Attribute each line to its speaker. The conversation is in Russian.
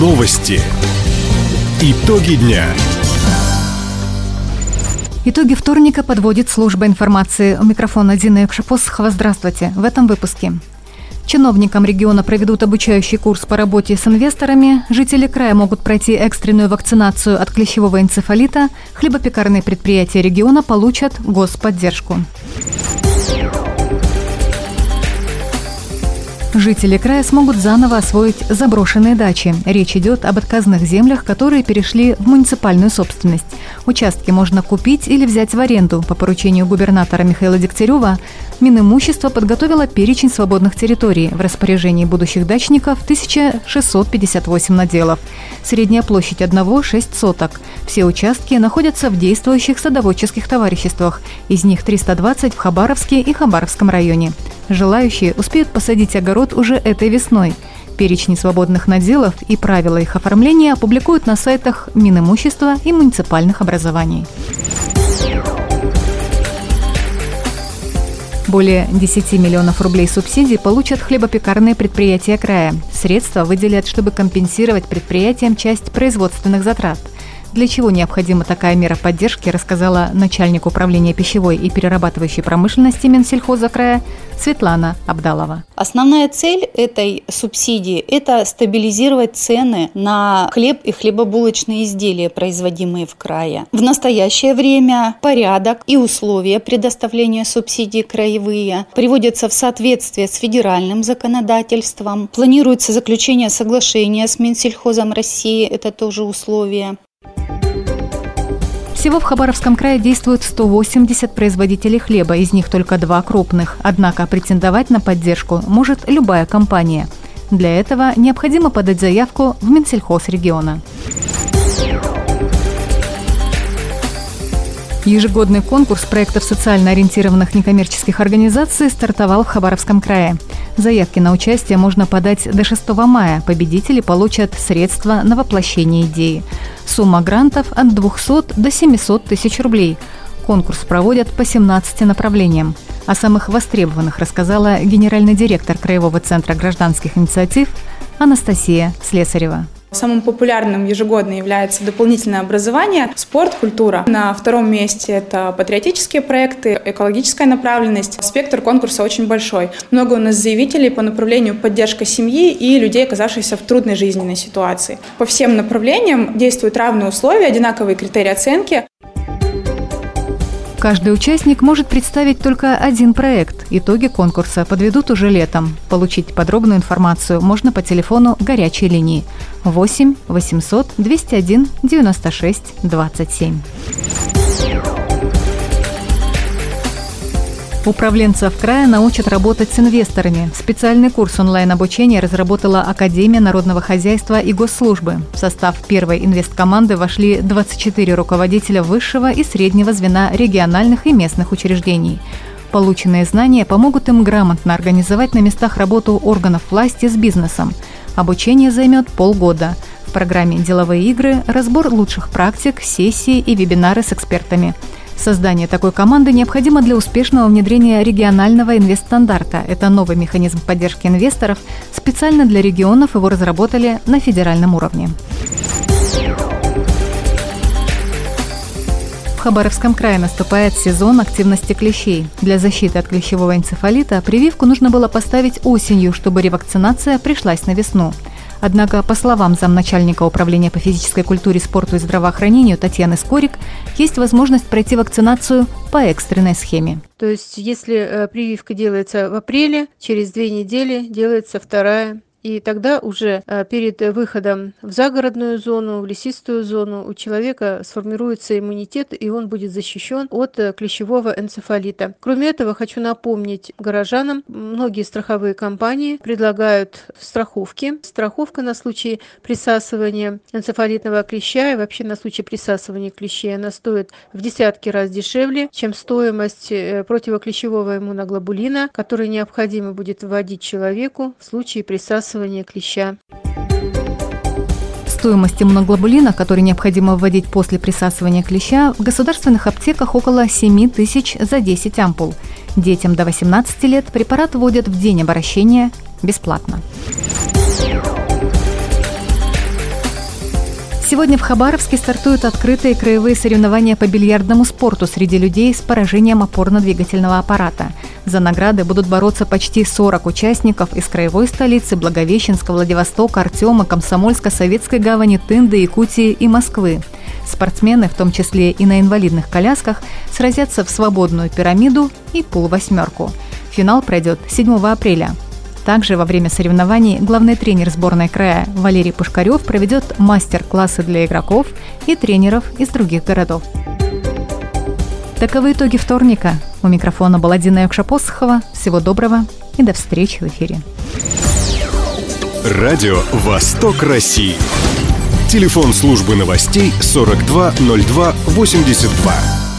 Speaker 1: Новости. Итоги дня.
Speaker 2: Итоги вторника подводит служба информации. У микрофона Дина Якшапосхова. Здравствуйте. В этом выпуске. Чиновникам региона проведут обучающий курс по работе с инвесторами, жители края могут пройти экстренную вакцинацию от клещевого энцефалита, хлебопекарные предприятия региона получат господдержку. Жители края смогут заново освоить заброшенные дачи. Речь идет об отказных землях, которые перешли в муниципальную собственность. Участки можно купить или взять в аренду. По поручению губернатора Михаила Дегтярева Минимущество подготовило перечень свободных территорий. В распоряжении будущих дачников 1658 наделов. Средняя площадь одного – 6 соток. Все участки находятся в действующих садоводческих товариществах. Из них 320 в Хабаровске и Хабаровском районе. Желающие успеют посадить огород уже этой весной. Перечни свободных наделов и правила их оформления опубликуют на сайтах Минимущества и муниципальных образований. Более 10 миллионов рублей субсидий получат хлебопекарные предприятия края. Средства выделят, чтобы компенсировать предприятиям часть производственных затрат – для чего необходима такая мера поддержки, рассказала начальник управления пищевой и перерабатывающей промышленности Минсельхоза края Светлана Абдалова.
Speaker 3: Основная цель этой субсидии – это стабилизировать цены на хлеб и хлебобулочные изделия, производимые в крае. В настоящее время порядок и условия предоставления субсидий краевые приводятся в соответствие с федеральным законодательством. Планируется заключение соглашения с Минсельхозом России, это тоже условие.
Speaker 2: Всего в Хабаровском крае действуют 180 производителей хлеба, из них только два крупных. Однако претендовать на поддержку может любая компания. Для этого необходимо подать заявку в Минсельхоз региона. Ежегодный конкурс проектов социально ориентированных некоммерческих организаций стартовал в Хабаровском крае. Заявки на участие можно подать до 6 мая. Победители получат средства на воплощение идеи. Сумма грантов от 200 до 700 тысяч рублей. Конкурс проводят по 17 направлениям. О самых востребованных рассказала генеральный директор Краевого центра гражданских инициатив Анастасия Слесарева.
Speaker 4: Самым популярным ежегодно является дополнительное образование, спорт, культура. На втором месте это патриотические проекты, экологическая направленность. Спектр конкурса очень большой. Много у нас заявителей по направлению поддержка семьи и людей, оказавшихся в трудной жизненной ситуации. По всем направлениям действуют равные условия, одинаковые критерии оценки.
Speaker 2: Каждый участник может представить только один проект. Итоги конкурса подведут уже летом. Получить подробную информацию можно по телефону горячей линии 8 800 201 96 27. Управленцев края научат работать с инвесторами. Специальный курс онлайн-обучения разработала Академия народного хозяйства и госслужбы. В состав первой инвесткоманды вошли 24 руководителя высшего и среднего звена региональных и местных учреждений. Полученные знания помогут им грамотно организовать на местах работу органов власти с бизнесом. Обучение займет полгода. В программе «Деловые игры» разбор лучших практик, сессии и вебинары с экспертами – Создание такой команды необходимо для успешного внедрения регионального инвестстандарта. Это новый механизм поддержки инвесторов. Специально для регионов его разработали на федеральном уровне. В Хабаровском крае наступает сезон активности клещей. Для защиты от клещевого энцефалита прививку нужно было поставить осенью, чтобы ревакцинация пришлась на весну. Однако, по словам замначальника управления по физической культуре, спорту и здравоохранению Татьяны Скорик, есть возможность пройти вакцинацию по экстренной схеме.
Speaker 5: То есть, если э, прививка делается в апреле, через две недели делается вторая и тогда уже э, перед выходом в загородную зону, в лесистую зону у человека сформируется иммунитет, и он будет защищен от э, клещевого энцефалита. Кроме этого, хочу напомнить горожанам, многие страховые компании предлагают страховки. Страховка на случай присасывания энцефалитного клеща и вообще на случай присасывания клещей, она стоит в десятки раз дешевле, чем стоимость э, противоклещевого иммуноглобулина, который необходимо будет вводить человеку в случае присасывания всасывания клеща.
Speaker 2: Стоимость иммуноглобулина, который необходимо вводить после присасывания клеща, в государственных аптеках около 7 тысяч за 10 ампул. Детям до 18 лет препарат вводят в день обращения бесплатно. Сегодня в Хабаровске стартуют открытые краевые соревнования по бильярдному спорту среди людей с поражением опорно-двигательного аппарата. За награды будут бороться почти 40 участников из краевой столицы Благовещенска, Владивостока, Артема, Комсомольска, Советской гавани, Тынды, Якутии и Москвы. Спортсмены, в том числе и на инвалидных колясках, сразятся в свободную пирамиду и полувосьмерку. Финал пройдет 7 апреля. Также во время соревнований главный тренер сборной края Валерий Пушкарев проведет мастер-классы для игроков и тренеров из других городов. Таковы итоги вторника. У микрофона была Дина Якшапосхова. Всего доброго и до встречи в эфире.
Speaker 1: Радио «Восток России». Телефон службы новостей 420282.